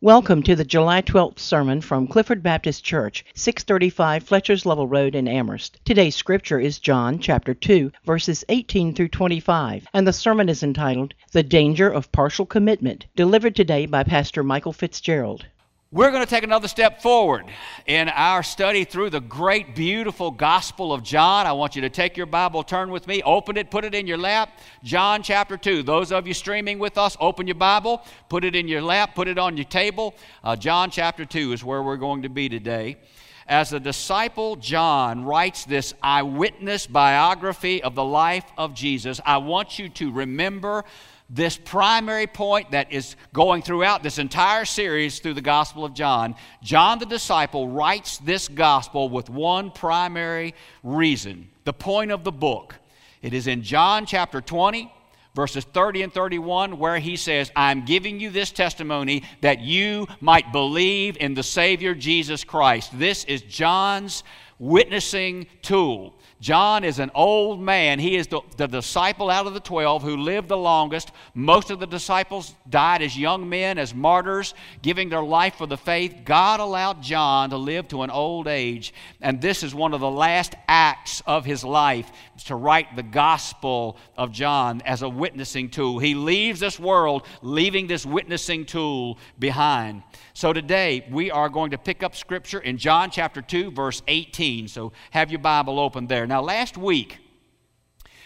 Welcome to the July 12th sermon from Clifford Baptist Church, 635 Fletcher's Level Road in Amherst. Today's scripture is John chapter 2, verses 18 through 25, and the sermon is entitled The Danger of Partial Commitment, delivered today by Pastor Michael Fitzgerald. We're going to take another step forward in our study through the great, beautiful Gospel of John. I want you to take your Bible, turn with me, open it, put it in your lap. John chapter 2. Those of you streaming with us, open your Bible, put it in your lap, put it on your table. Uh, John chapter 2 is where we're going to be today. As the disciple John writes this eyewitness biography of the life of Jesus, I want you to remember this primary point that is going throughout this entire series through the Gospel of John. John the disciple writes this gospel with one primary reason the point of the book. It is in John chapter 20, verses 30 and 31, where he says, I'm giving you this testimony that you might believe in the Savior Jesus Christ. This is John's witnessing tool. John is an old man. He is the, the, disciple out of the 12 who lived the longest. Most of the disciples died as young men, as martyrs, giving their life for the faith. God allowed John to live to an old age, and this is one of the last acts of his life to write the gospel of John as a witnessing tool. He leaves this world, leaving this witnessing tool behind. So today we are going to pick up scripture in John chapter 2, verse 18. So have your Bible open there. Now, last week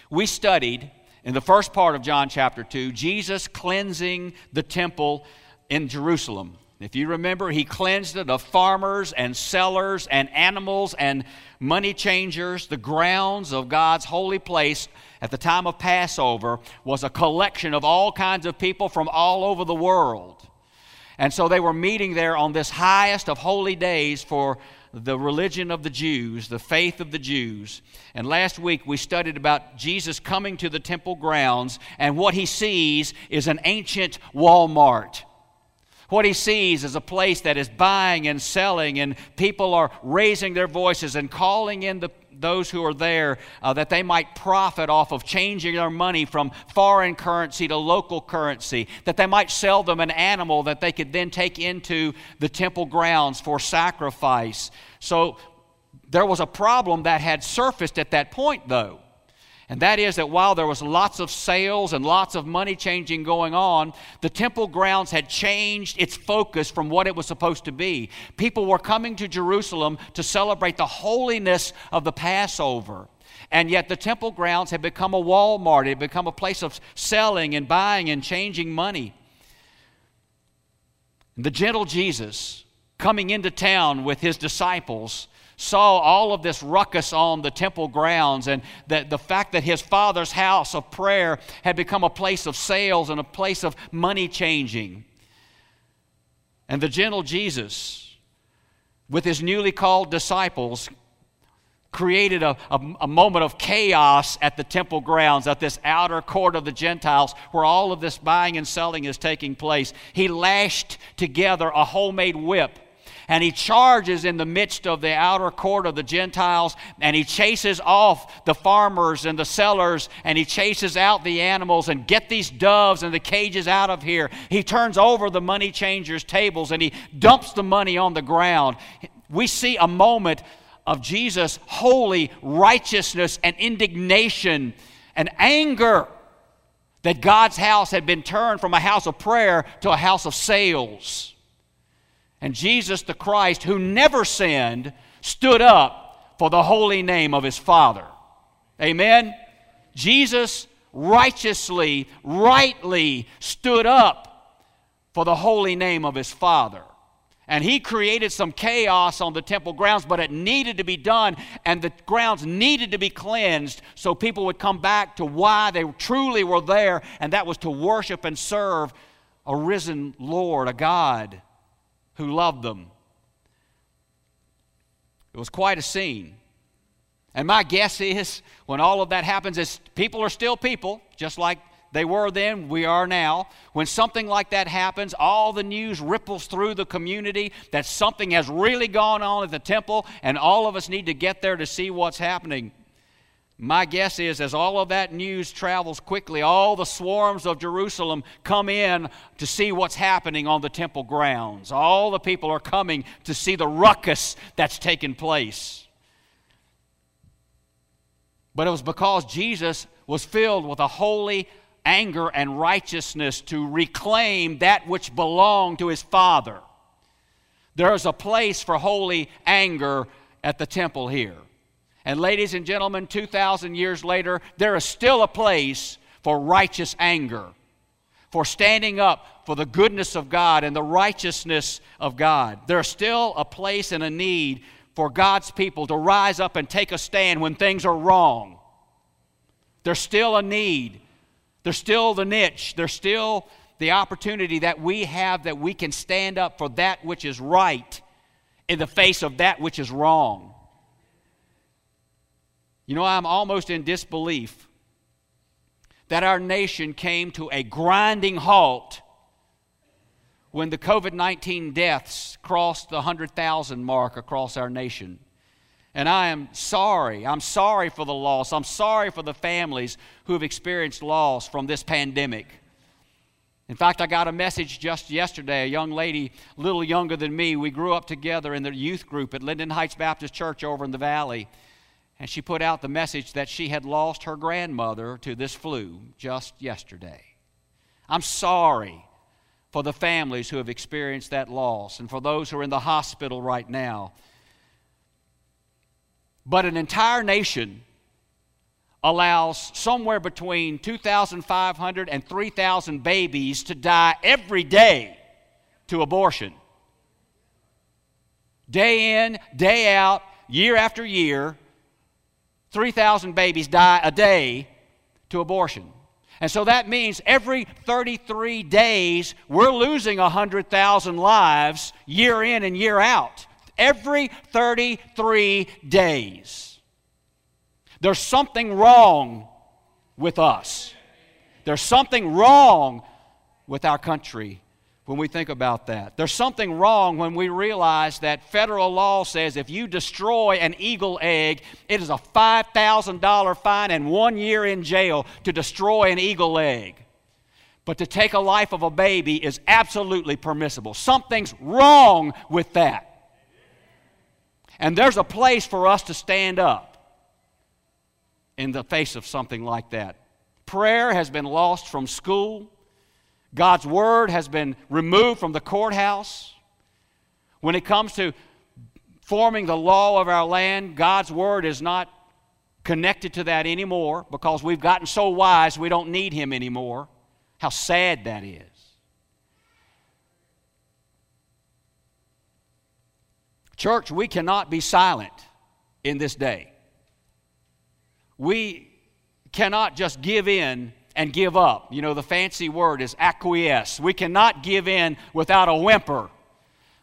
we studied in the first part of John chapter 2 Jesus cleansing the temple in Jerusalem. If you remember, he cleansed it of farmers and sellers and animals and money changers. The grounds of God's holy place at the time of Passover was a collection of all kinds of people from all over the world. And so they were meeting there on this highest of holy days for the religion of the Jews, the faith of the Jews. And last week we studied about Jesus coming to the temple grounds, and what he sees is an ancient Walmart. What he sees is a place that is buying and selling, and people are raising their voices and calling in the those who are there uh, that they might profit off of changing their money from foreign currency to local currency, that they might sell them an animal that they could then take into the temple grounds for sacrifice. So there was a problem that had surfaced at that point, though. And that is that while there was lots of sales and lots of money changing going on, the temple grounds had changed its focus from what it was supposed to be. People were coming to Jerusalem to celebrate the holiness of the Passover. And yet the temple grounds had become a Walmart, it had become a place of selling and buying and changing money. The gentle Jesus coming into town with his disciples saw all of this ruckus on the temple grounds and the, the fact that his father's house of prayer had become a place of sales and a place of money changing. And the gentle Jesus, with his newly called disciples, created a, a, a, moment of chaos at the temple grounds, at this outer court of the Gentiles, where all of this buying and selling is taking place. He lashed together a homemade whip and he charges in the midst of the outer court of the Gentiles and he chases off the farmers and the sellers and he chases out the animals and get these doves and the cages out of here. He turns over the money changers' tables and he dumps the money on the ground. We see a moment of Jesus' holy righteousness and indignation and anger that God's house had been turned from a house of prayer to a house of sales. And Jesus the Christ, who never sinned, stood up for the holy name of his Father. Amen? Jesus righteously, rightly stood up for the holy name of his Father. And he created some chaos on the temple grounds, but it needed to be done, and the grounds needed to be cleansed so people would come back to why they truly were there, and that was to worship and serve a risen Lord, a God who loved them. It was quite a scene. And my guess is when all of that happens, is people are still people, just like they were then, we are now. When something like that happens, all the news ripples through the community that something has really gone on at the temple, and all of us need to get there to see what's happening. My guess is as all of that news travels quickly, all the swarms of Jerusalem come in to see what's happening on the temple grounds. All the people are coming to see the ruckus that's taken place. But it was because Jesus was filled with a holy anger and righteousness to reclaim that which belonged to his Father. There is a place for holy anger at the temple here. And, ladies and gentlemen, 2,000 years later, there is still a place for righteous anger, for standing up for the goodness of God and the righteousness of God. There's still a place and a need for God's people to rise up and take a stand when things are wrong. There's still a need. There's still the niche. There's still the opportunity that we have that we can stand up for that which is right in the face of that which is wrong. You know, I'm almost in disbelief that our nation came to a grinding halt when the COVID 19 deaths crossed the 100,000 mark across our nation. And I am sorry. I'm sorry for the loss. I'm sorry for the families who have experienced loss from this pandemic. In fact, I got a message just yesterday. A young lady, a little younger than me, we grew up together in the youth group at Linden Heights Baptist Church over in the valley. And she put out the message that she had lost her grandmother to this flu just yesterday. I'm sorry for the families who have experienced that loss and for those who are in the hospital right now. But an entire nation allows somewhere between 2,500 and 3,000 babies to die every day to abortion. Day in, day out, year after year, 3,000 babies die a day to abortion. And so that means every 33 days, we're losing 100,000 lives year in and year out. Every 33 days. There's something wrong with us. There's something wrong with our country when we think about that. There's something wrong when we realize that federal law says if you destroy an eagle egg, it is a $5,000 fine and one year in jail to destroy an eagle egg. But to take a life of a baby is absolutely permissible. Something's wrong with that. And there's a place for us to stand up in the face of something like that. Prayer has been lost from school. God's word has been removed from the courthouse. When it comes to forming the law of our land, God's word is not connected to that anymore because we've gotten so wise we don't need Him anymore. How sad that is. Church, we cannot be silent in this day. We cannot just give in and give up. You know, the fancy word is acquiesce. We cannot give in without a whimper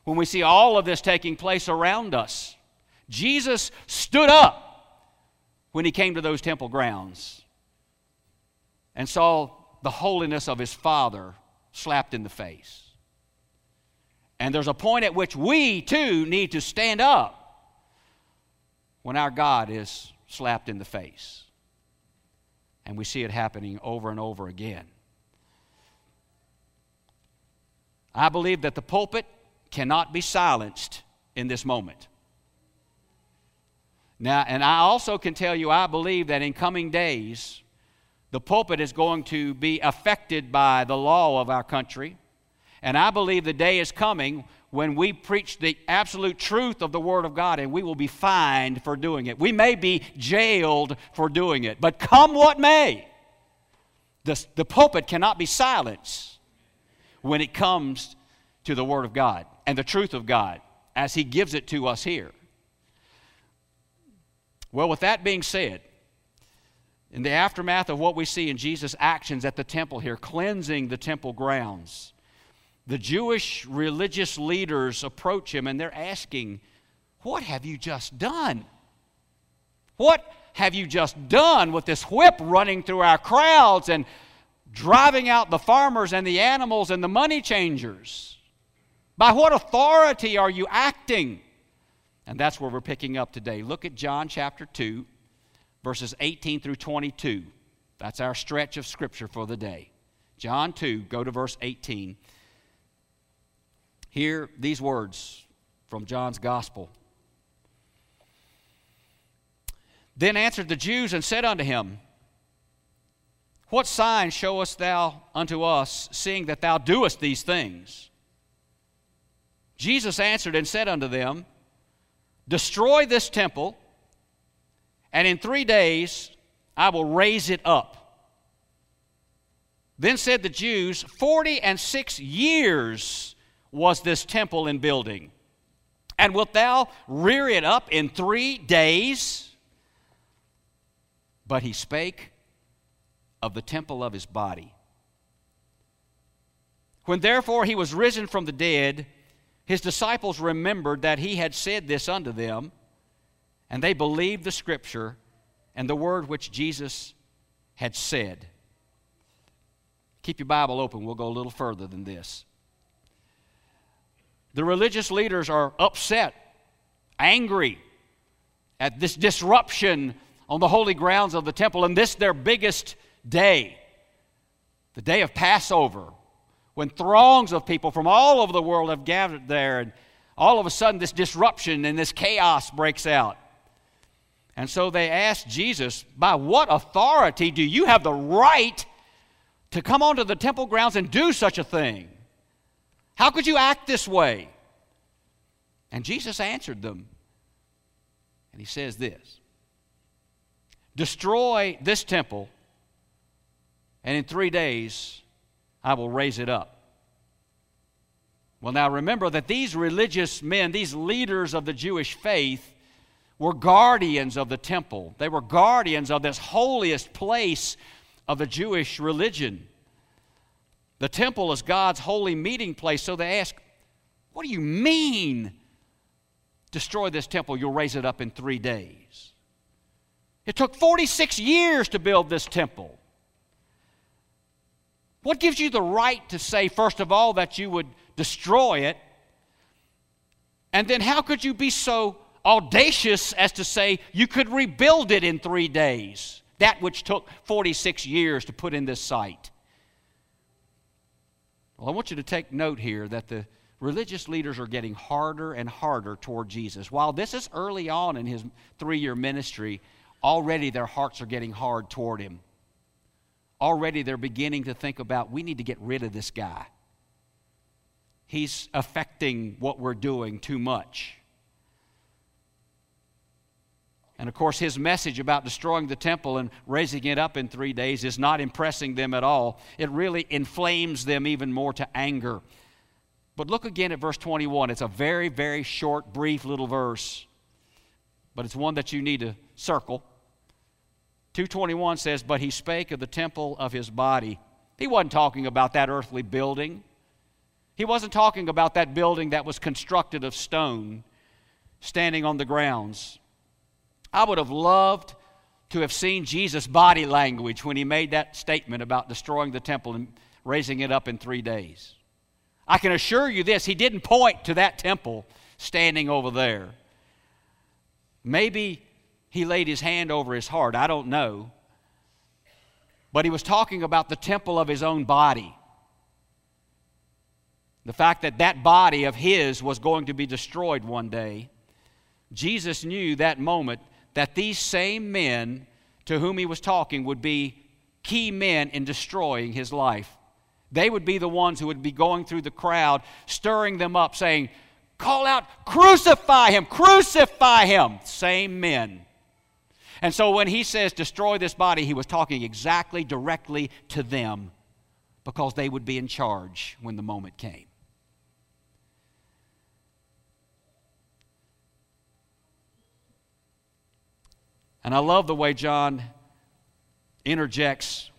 when we see all of this taking place around us. Jesus stood up when he came to those temple grounds and saw the holiness of his Father slapped in the face. And there's a point at which we too need to stand up when our God is slapped in the face. And we see it happening over and over again. I believe that the pulpit cannot be silenced in this moment. Now, and I also can tell you, I believe that in coming days, the pulpit is going to be affected by the law of our country. And I believe the day is coming when we preach the absolute truth of the Word of God and we will be fined for doing it. We may be jailed for doing it, but come what may, the, the pulpit cannot be silenced when it comes to the Word of God and the truth of God as He gives it to us here. Well, with that being said, in the aftermath of what we see in Jesus' actions at the temple here, cleansing the temple grounds, the Jewish religious leaders approach him and they're asking, What have you just done? What have you just done with this whip running through our crowds and driving out the farmers and the animals and the money changers? By what authority are you acting? And that's where we're picking up today. Look at John chapter 2, verses 18 through 22. That's our stretch of Scripture for the day. John 2, go to verse 18. Hear these words from John's Gospel. Then answered the Jews and said unto him, What sign showest thou unto us, seeing that thou doest these things? Jesus answered and said unto them, Destroy this temple, and in three days I will raise it up. Then said the Jews, Forty and six years was this temple in building. And wilt thou rear it up in three days? But he spake of the temple of his body. When therefore he was risen from the dead, his disciples remembered that he had said this unto them, and they believed the scripture and the word which Jesus had said. Keep your Bible open. We'll go a little further than this. The religious leaders are upset, angry at this disruption on the holy grounds of the temple, and this their biggest day, the day of Passover, when throngs of people from all over the world have gathered there, and all of a sudden this disruption and this chaos breaks out. And so they asked Jesus, By what authority do you have the right to come onto the temple grounds and do such a thing? How could you act this way? And Jesus answered them. And he says this Destroy this temple, and in three days I will raise it up. Well, now remember that these religious men, these leaders of the Jewish faith, were guardians of the temple. They were guardians of this holiest place of the Jewish religion. The temple is God's holy meeting place. So they ask, What do you mean? Destroy this temple, you'll raise it up in three days. It took 46 years to build this temple. What gives you the right to say, first of all, that you would destroy it? And then how could you be so audacious as to say you could rebuild it in three days? That which took 46 years to put in this site. Well, I want you to take note here that the religious leaders are getting harder and harder toward Jesus. While this is early on in his three year ministry, already their hearts are getting hard toward him. Already they're beginning to think about we need to get rid of this guy. He's affecting what we're doing too much. And of course, his message about destroying the temple and raising it up in three days is not impressing them at all. It really inflames them even more to anger. But look again at verse 21. It's a very, very short, brief little verse, but it's one that you need to circle. 221 says, But he spake of the temple of his body. He wasn't talking about that earthly building. He wasn't talking about that building that was constructed of stone standing on the grounds. I would have loved to have seen Jesus' body language when he made that statement about destroying the temple and raising it up in three days. I can assure you this he didn't point to that temple standing over there. Maybe he laid his hand over his heart. I don't know. But he was talking about the temple of his own body. The fact that that body of his was going to be destroyed one day. Jesus knew that moment that these same men to whom he was talking would be key men in destroying his life. They would be the ones who would be going through the crowd, stirring them up, saying, Call out, crucify him, crucify him. Same men. And so when he says, Destroy this body, he was talking exactly directly to them because they would be in charge when the moment came. And I love the way John interjects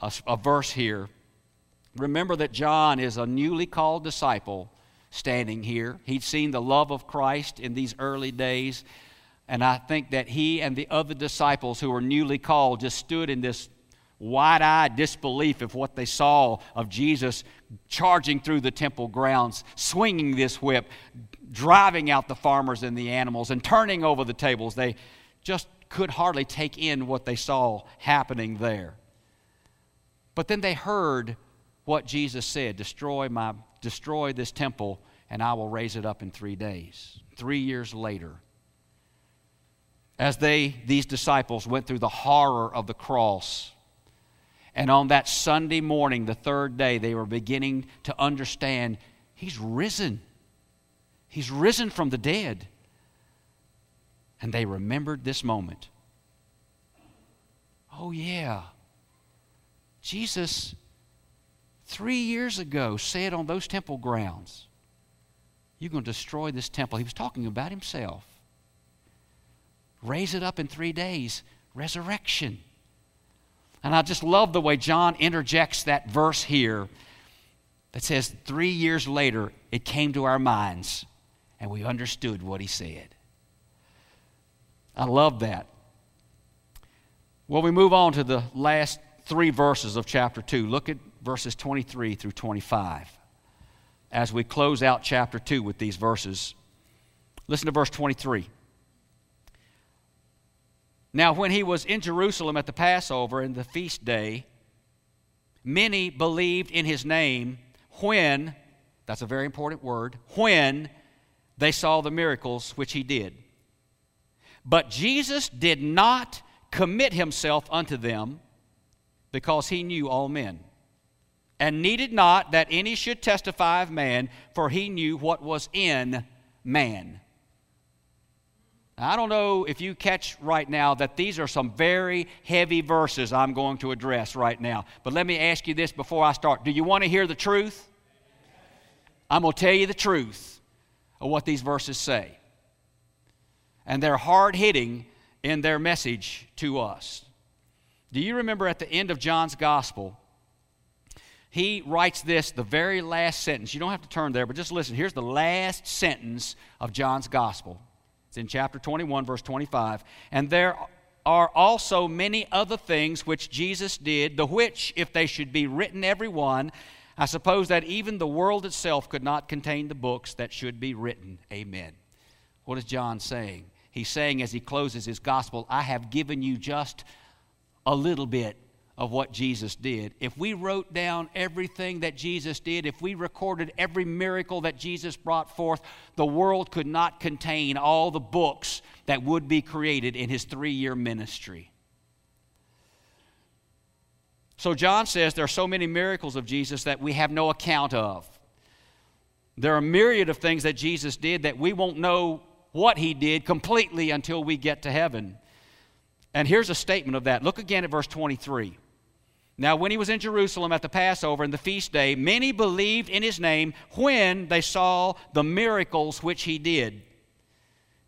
a, a verse here Remember that John is a newly called disciple standing here. He'd seen the love of Christ in these early days. And I think that he and the other disciples who were newly called just stood in this wide eyed disbelief of what they saw of Jesus charging through the temple grounds, swinging this whip, driving out the farmers and the animals, and turning over the tables. They just could hardly take in what they saw happening there. But then they heard what Jesus said destroy, my, destroy this temple, and I will raise it up in three days. Three years later, as they, these disciples, went through the horror of the cross, and on that Sunday morning, the third day, they were beginning to understand He's risen. He's risen from the dead. And they remembered this moment. Oh, yeah. Jesus, three years ago, said on those temple grounds, You're going to destroy this temple. He was talking about himself. Raise it up in three days. Resurrection. And I just love the way John interjects that verse here that says, Three years later, it came to our minds and we understood what he said. I love that. Well, we move on to the last three verses of chapter 2. Look at verses 23 through 25 as we close out chapter 2 with these verses. Listen to verse 23. Now, when he was in Jerusalem at the Passover and the feast day, many believed in his name when, that's a very important word, when they saw the miracles which he did. But Jesus did not commit himself unto them because he knew all men, and needed not that any should testify of man, for he knew what was in man. I don't know if you catch right now that these are some very heavy verses I'm going to address right now. But let me ask you this before I start. Do you want to hear the truth? I'm going to tell you the truth of what these verses say and they're hard hitting in their message to us. Do you remember at the end of John's gospel? He writes this, the very last sentence. You don't have to turn there, but just listen. Here's the last sentence of John's gospel. It's in chapter 21, verse 25. And there are also many other things which Jesus did, the which, if they should be written every one, I suppose that even the world itself could not contain the books that should be written. Amen. What is John saying? He's saying as he closes his gospel, I have given you just a little bit of what Jesus did. If we wrote down everything that Jesus did, if we recorded every miracle that Jesus brought forth, the world could not contain all the books that would be created in his three year ministry. So, John says there are so many miracles of Jesus that we have no account of. There are a myriad of things that Jesus did that we won't know what he did completely until we get to heaven. And here's a statement of that. Look again at verse 23. Now, when he was in Jerusalem at the Passover and the feast day, many believed in his name when they saw the miracles which he did.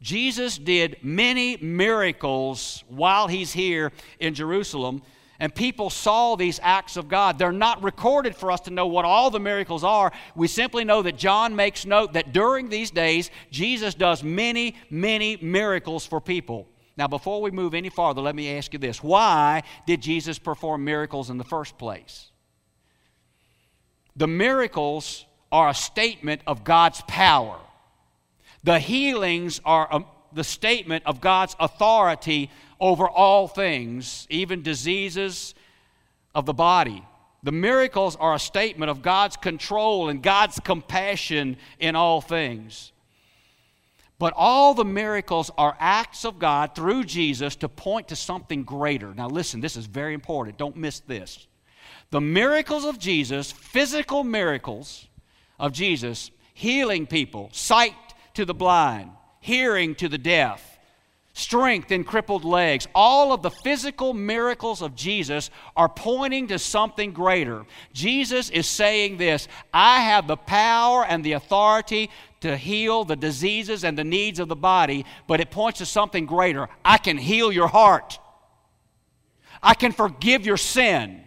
Jesus did many miracles while he's here in Jerusalem and people saw these acts of God. They're not recorded for us to know what all the miracles are. We simply know that John makes note that during these days, Jesus does many, many miracles for people. Now, before we move any farther, let me ask you this why did Jesus perform miracles in the first place? The miracles are a statement of God's power. The healings are a, the statement of God's authority over all things, even diseases of the body. The miracles are a statement of God's control and God's compassion in all things. But all the miracles are acts of God through Jesus to point to something greater. Now, listen, this is very important. Don't miss this. The miracles of Jesus, physical miracles of Jesus, healing people, sight to the blind, hearing to the deaf, strength in crippled legs. All of the physical miracles of Jesus are pointing to something greater. Jesus is saying this I have the power and the authority to heal the diseases and the needs of the body, but it points to something greater. I can heal your heart, I can forgive your sin.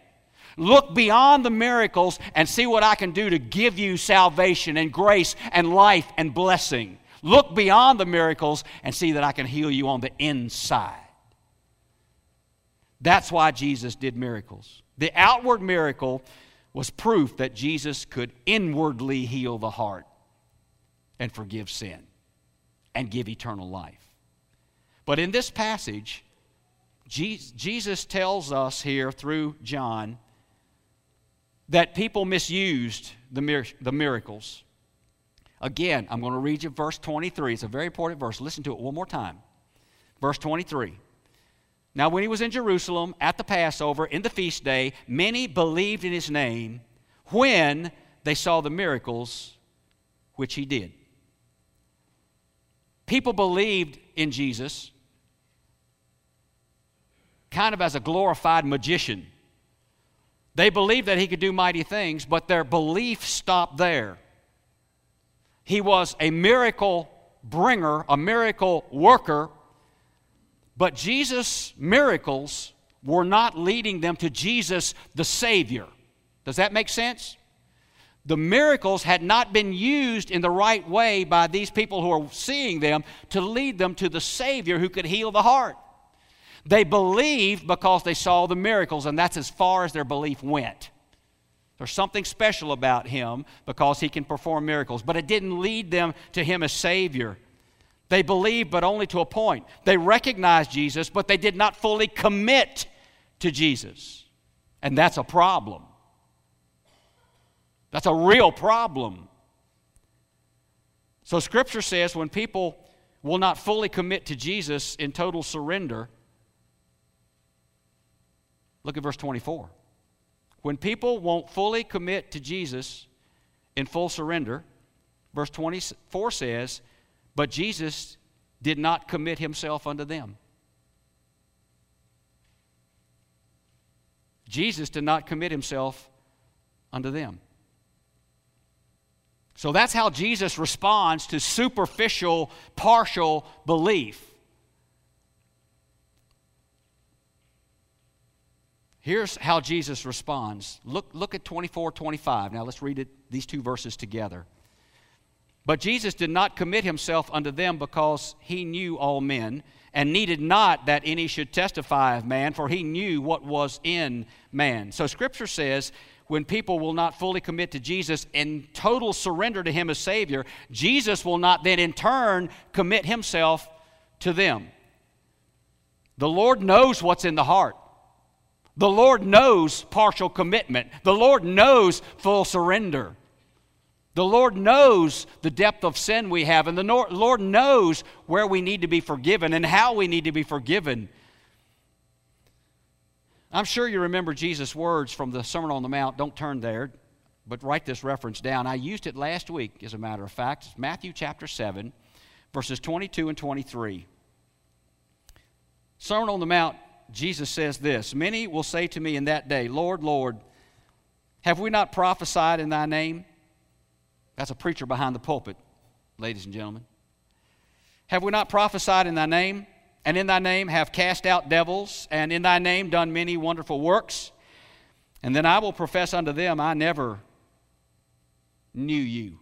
Look beyond the miracles and see what I can do to give you salvation and grace and life and blessing. Look beyond the miracles and see that I can heal you on the inside. That's why Jesus did miracles. The outward miracle was proof that Jesus could inwardly heal the heart and forgive sin and give eternal life. But in this passage, Jesus tells us here through John that people misused the, miracles. Again, I'm going to read you verse 23. It's a very important verse. Listen to it one more time. Verse 23. Now, when he was in Jerusalem at the Passover in the feast day, many believed in his name when they saw the miracles which he did. People believed in Jesus kind of as a glorified magician. They believed that he could do mighty things, but their belief stopped there. He was a miracle bringer, a miracle worker, but Jesus' miracles were not leading them to Jesus the Savior. Does that make sense? The miracles had not been used in the right way by these people who are seeing them to lead them to the Savior who could heal the heart. They believed because they saw the miracles, and that's as far as their belief went. There's something special about him because he can perform miracles, but it didn't lead them to him as Savior. They believed, but only to a point. They recognized Jesus, but they did not fully commit to Jesus. And that's a problem. That's a real problem. So, Scripture says when people will not fully commit to Jesus in total surrender, Look at verse 24. When people won't fully commit to Jesus in full surrender, verse 24 says, But Jesus did not commit himself unto them. Jesus did not commit himself unto them. So that's how Jesus responds to superficial, partial belief. Here's how Jesus responds. Look, look at 24, 25. Now let's read it, these two verses together. But Jesus did not commit himself unto them because he knew all men, and needed not that any should testify of man, for he knew what was in man. So Scripture says, when people will not fully commit to Jesus and total surrender to him as Savior, Jesus will not then in turn commit himself to them. The Lord knows what's in the heart. The Lord knows partial commitment. The Lord knows full surrender. The Lord knows the depth of sin we have, and the Lord knows where we need to be forgiven and how we need to be forgiven. I'm sure you remember Jesus' words from the Sermon on the Mount. Don't turn there, but write this reference down. I used it last week, as a matter of fact. It's Matthew chapter 7, verses 22 and 23. Sermon on the Mount Jesus says this Many will say to me in that day, Lord, Lord, have we not prophesied in thy name? That's a preacher behind the pulpit, ladies and gentlemen. Have we not prophesied in thy name? And in thy name have cast out devils, and in thy name done many wonderful works? And then I will profess unto them, I never knew you.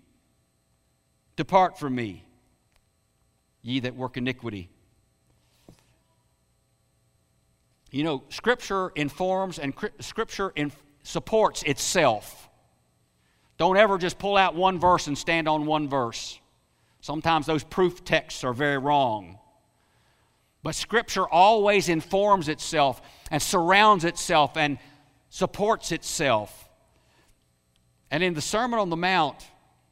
Depart from me, ye that work iniquity. You know, Scripture informs and Scripture supports itself. Don't ever just pull out one verse and stand on one verse. Sometimes those proof texts are very wrong. But Scripture always informs itself and surrounds itself and supports itself. And in the Sermon on the Mount,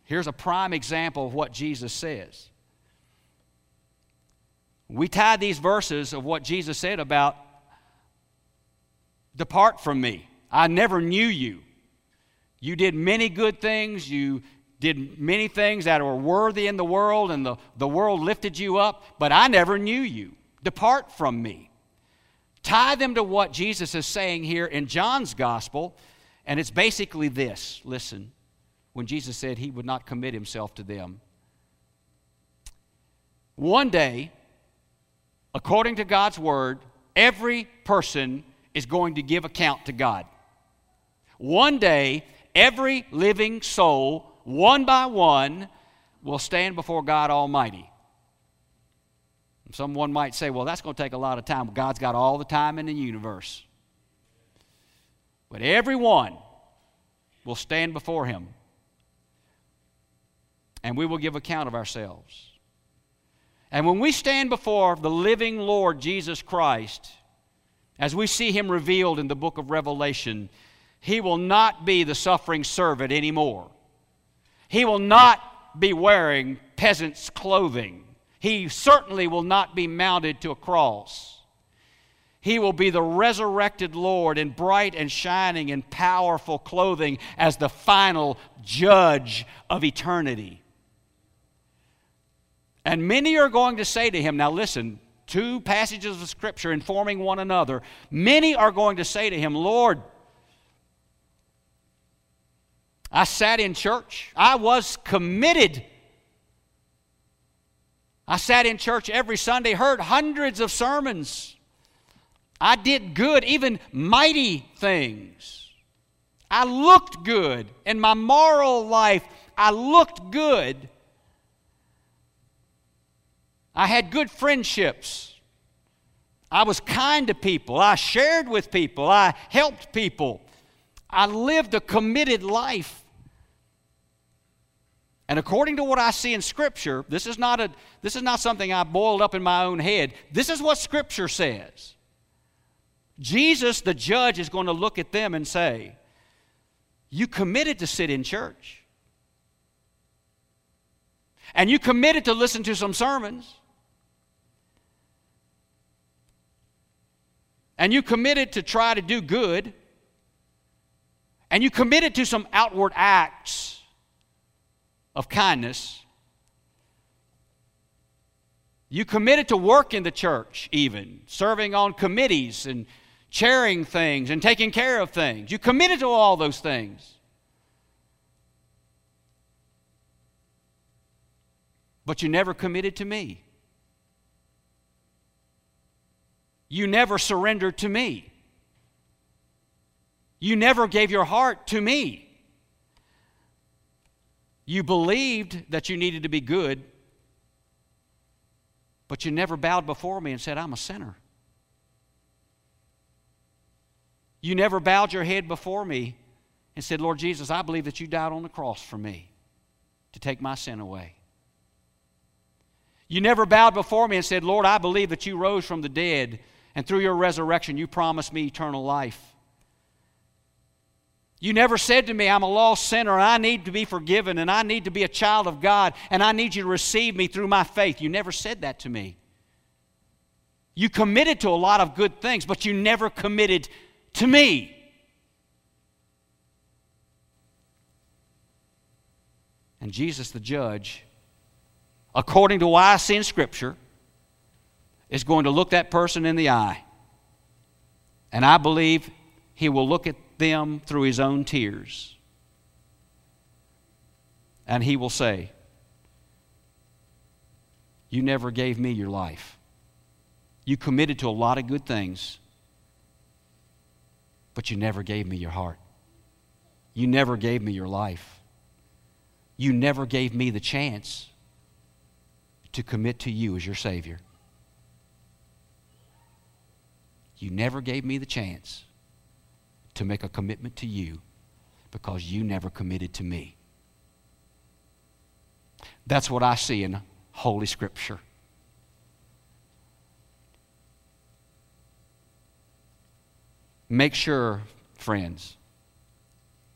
here's a prime example of what Jesus says. We tie these verses of what Jesus said about Depart from me. I never knew you. You did many good things. You did many things that were worthy in the world, and the, the world lifted you up, but I never knew you. Depart from me. Tie them to what Jesus is saying here in John's gospel, and it's basically this listen, when Jesus said he would not commit himself to them. One day, according to God's word, every person is going to give account to God. One day, every living soul, one by one, will stand before God Almighty. Someone might say, well, that's going to take a lot of time. God's got all the time in the universe. But everyone will stand before Him. And we will give account of ourselves. And when we stand before the living Lord Jesus Christ, as we see him revealed in the book of Revelation, he will not be the suffering servant anymore. He will not be wearing peasant's clothing. He certainly will not be mounted to a cross. He will be the resurrected Lord in bright and shining and powerful clothing as the final judge of eternity. And many are going to say to him, now listen, two passages of Scripture informing one another. Many are going to say to him, Lord, I sat in church, I was committed I sat in church every Sunday, heard hundreds of sermons. I did good, even mighty things. I looked good. In my moral life, I looked good. I had good friendships. I was kind to people. I shared with people. I helped people. I lived a committed life. And according to what I see in Scripture, this is not, a, this is not something I boiled up in my own head. This is what Scripture says. Jesus, the judge, is going to look at them and say, You committed to sit in church. And you committed to listen to some sermons. And you committed to try to do good. And you committed to some outward acts of kindness. You committed to work in the church, even serving on committees and chairing things and taking care of things. You committed to all those things. But you never committed to me. You never surrendered to me. You never gave your heart to me. You believed that you needed to be good, but you never bowed before me and said, I'm a sinner. You never bowed your head before me and said, Lord Jesus, I believe that you died on the cross for me to take my sin away. You never bowed before me and said, Lord, I believe that you rose from the dead, and through your resurrection, you promised me eternal life. You never said to me, I'm a lost sinner and I need to be forgiven and I need to be a child of God and I need you to receive me through my faith. You never said that to me. You committed to a lot of good things, but you never committed to me. And Jesus, the judge, according to what I see in Scripture, is going to look that person in the eye. And I believe he will look at them through his own tears. And he will say, You never gave me your life. You committed to a lot of good things, but you never gave me your heart. You never gave me your life. You never gave me the chance to commit to you as your Savior. You never gave me the chance to make a commitment to you because you never committed to me. That's what I see in Holy Scripture. Make sure, friends,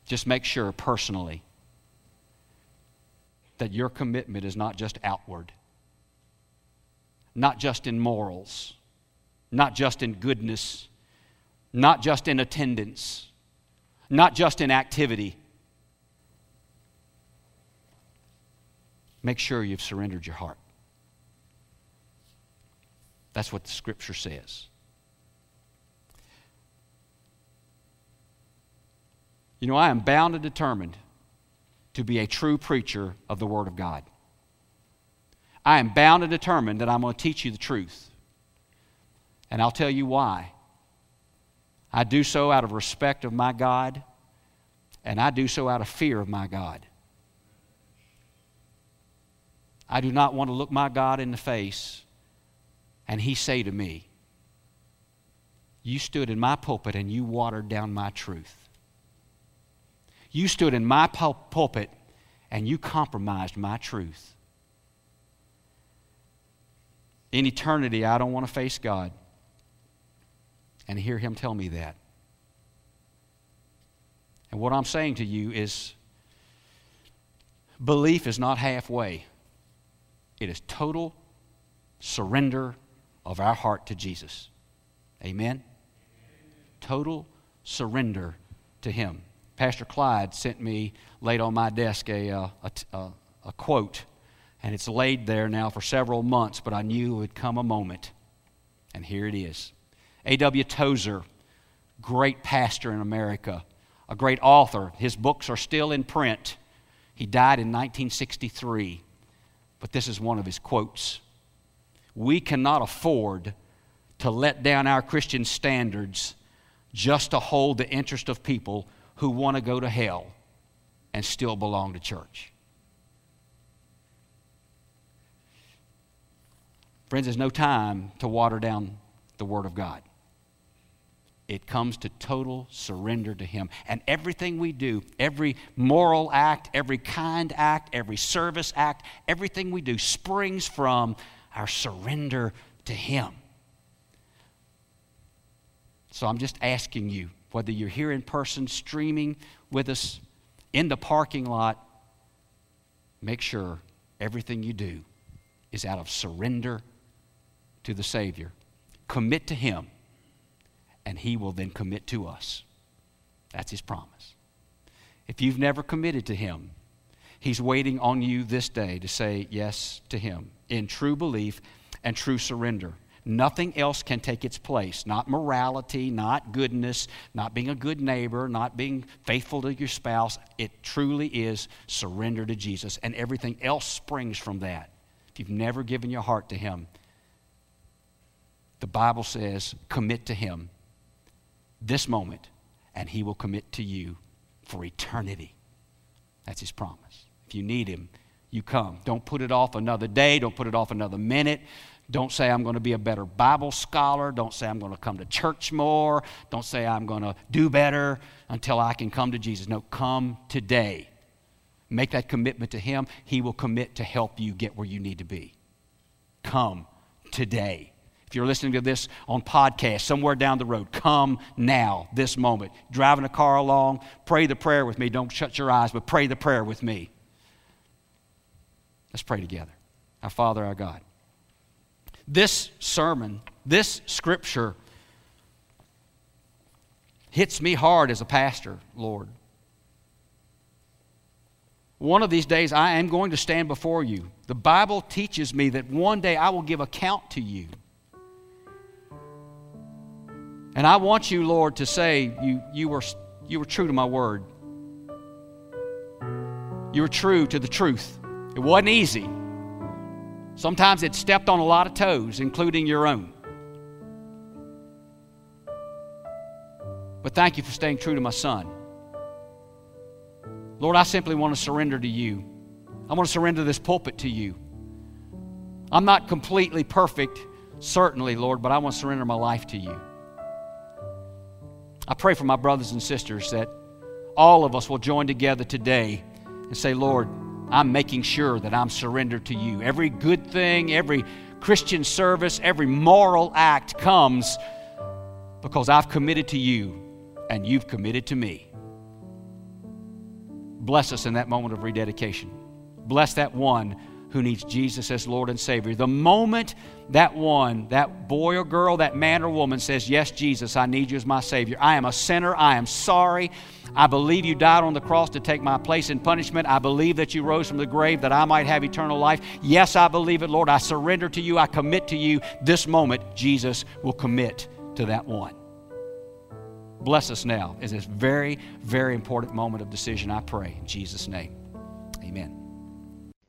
just make sure personally that your commitment is not just outward, not just in morals, not just in goodness, not just in attendance, not just in activity. Make sure you've surrendered your heart. That's what the scripture says. You know, I am bound and determined to be a true preacher of the Word of God. I am bound and determined that I'm going to teach you the truth. And I'll tell you why. I do so out of respect of my God, and I do so out of fear of my God. I do not want to look my God in the face and He say to me, You stood in my pulpit and you watered down my truth. You stood in my pulpit and you compromised my truth. In eternity, I don't want to face God and hear him tell me that. And what I'm saying to you is belief is not halfway, it is total surrender of our heart to Jesus. Amen? Total surrender to Him. Pastor Clyde sent me, laid on my desk, a, uh, a, a, a quote, and it's laid there now for several months, but I knew it would come a moment. And here it is. A.W. Tozer, great pastor in America, a great author. His books are still in print. He died in 1963, but this is one of his quotes. We cannot afford to let down our Christian standards just to hold the interest of people who want to go to hell and still belong to church. Friends, there's no time to water down the Word of God. It comes to total surrender to Him. And everything we do, every moral act, every kind act, every service act, everything we do springs from our surrender to Him. So I'm just asking you, whether you're here in person, streaming with us in the parking lot, make sure everything you do is out of surrender to the Savior. Commit to Him, and He will then commit to us. That's His promise. If you've never committed to Him, He's waiting on you this day to say yes to Him in true belief and true surrender. Nothing else can take its place. Not morality, not goodness, not being a good neighbor, not being faithful to your spouse. It truly is surrender to Jesus, and everything else springs from that. If you've never given your heart to Him, the Bible says, commit to Him this moment, and He will commit to you for eternity. That's His promise. If you need Him, you come. Don't put it off another day. Don't put it off another minute. Don't say I'm going to be a better Bible scholar. Don't say I'm going to come to church more. Don't say I'm going to do better until I can come to Jesus. No, come today. Make that commitment to Him. He will commit to help you get where you need to be. Come today. If you're listening to this on podcast somewhere down the road, come now, this moment. Driving a car along, pray the prayer with me. Don't shut your eyes, but pray the prayer with me. Let's pray together. Our Father, our God. This sermon, this scripture, hits me hard as a pastor, Lord. One of these days, I am going to stand before you. The Bible teaches me that one day I will give account to you. And I want you, Lord, to say you, you, were, you were true to my word. You were true to the truth. It wasn't easy. Sometimes it stepped on a lot of toes, including your own. But thank you for staying true to my son. Lord, I simply want to surrender to you. I want to surrender this pulpit to you. I'm not completely perfect, certainly, Lord, but I want to surrender my life to you. I pray for my brothers and sisters that all of us will join together today and say, Lord, I'm making sure that I'm surrendered to you. Every good thing, every Christian service, every moral act comes because I've committed to you and you've committed to me. Bless us in that moment of rededication. Bless that one who needs Jesus as Lord and Savior. The moment that one, that boy or girl, that man or woman says, Yes, Jesus, I need you as my Savior. I am a sinner. I am sorry. I believe you died on the cross to take my place in punishment. I believe that you rose from the grave that I might have eternal life. Yes, I believe it, Lord. I surrender to you. I commit to you. This moment, Jesus will commit to that one. Bless us now in this very, very important moment of decision, I pray. In Jesus' name, amen.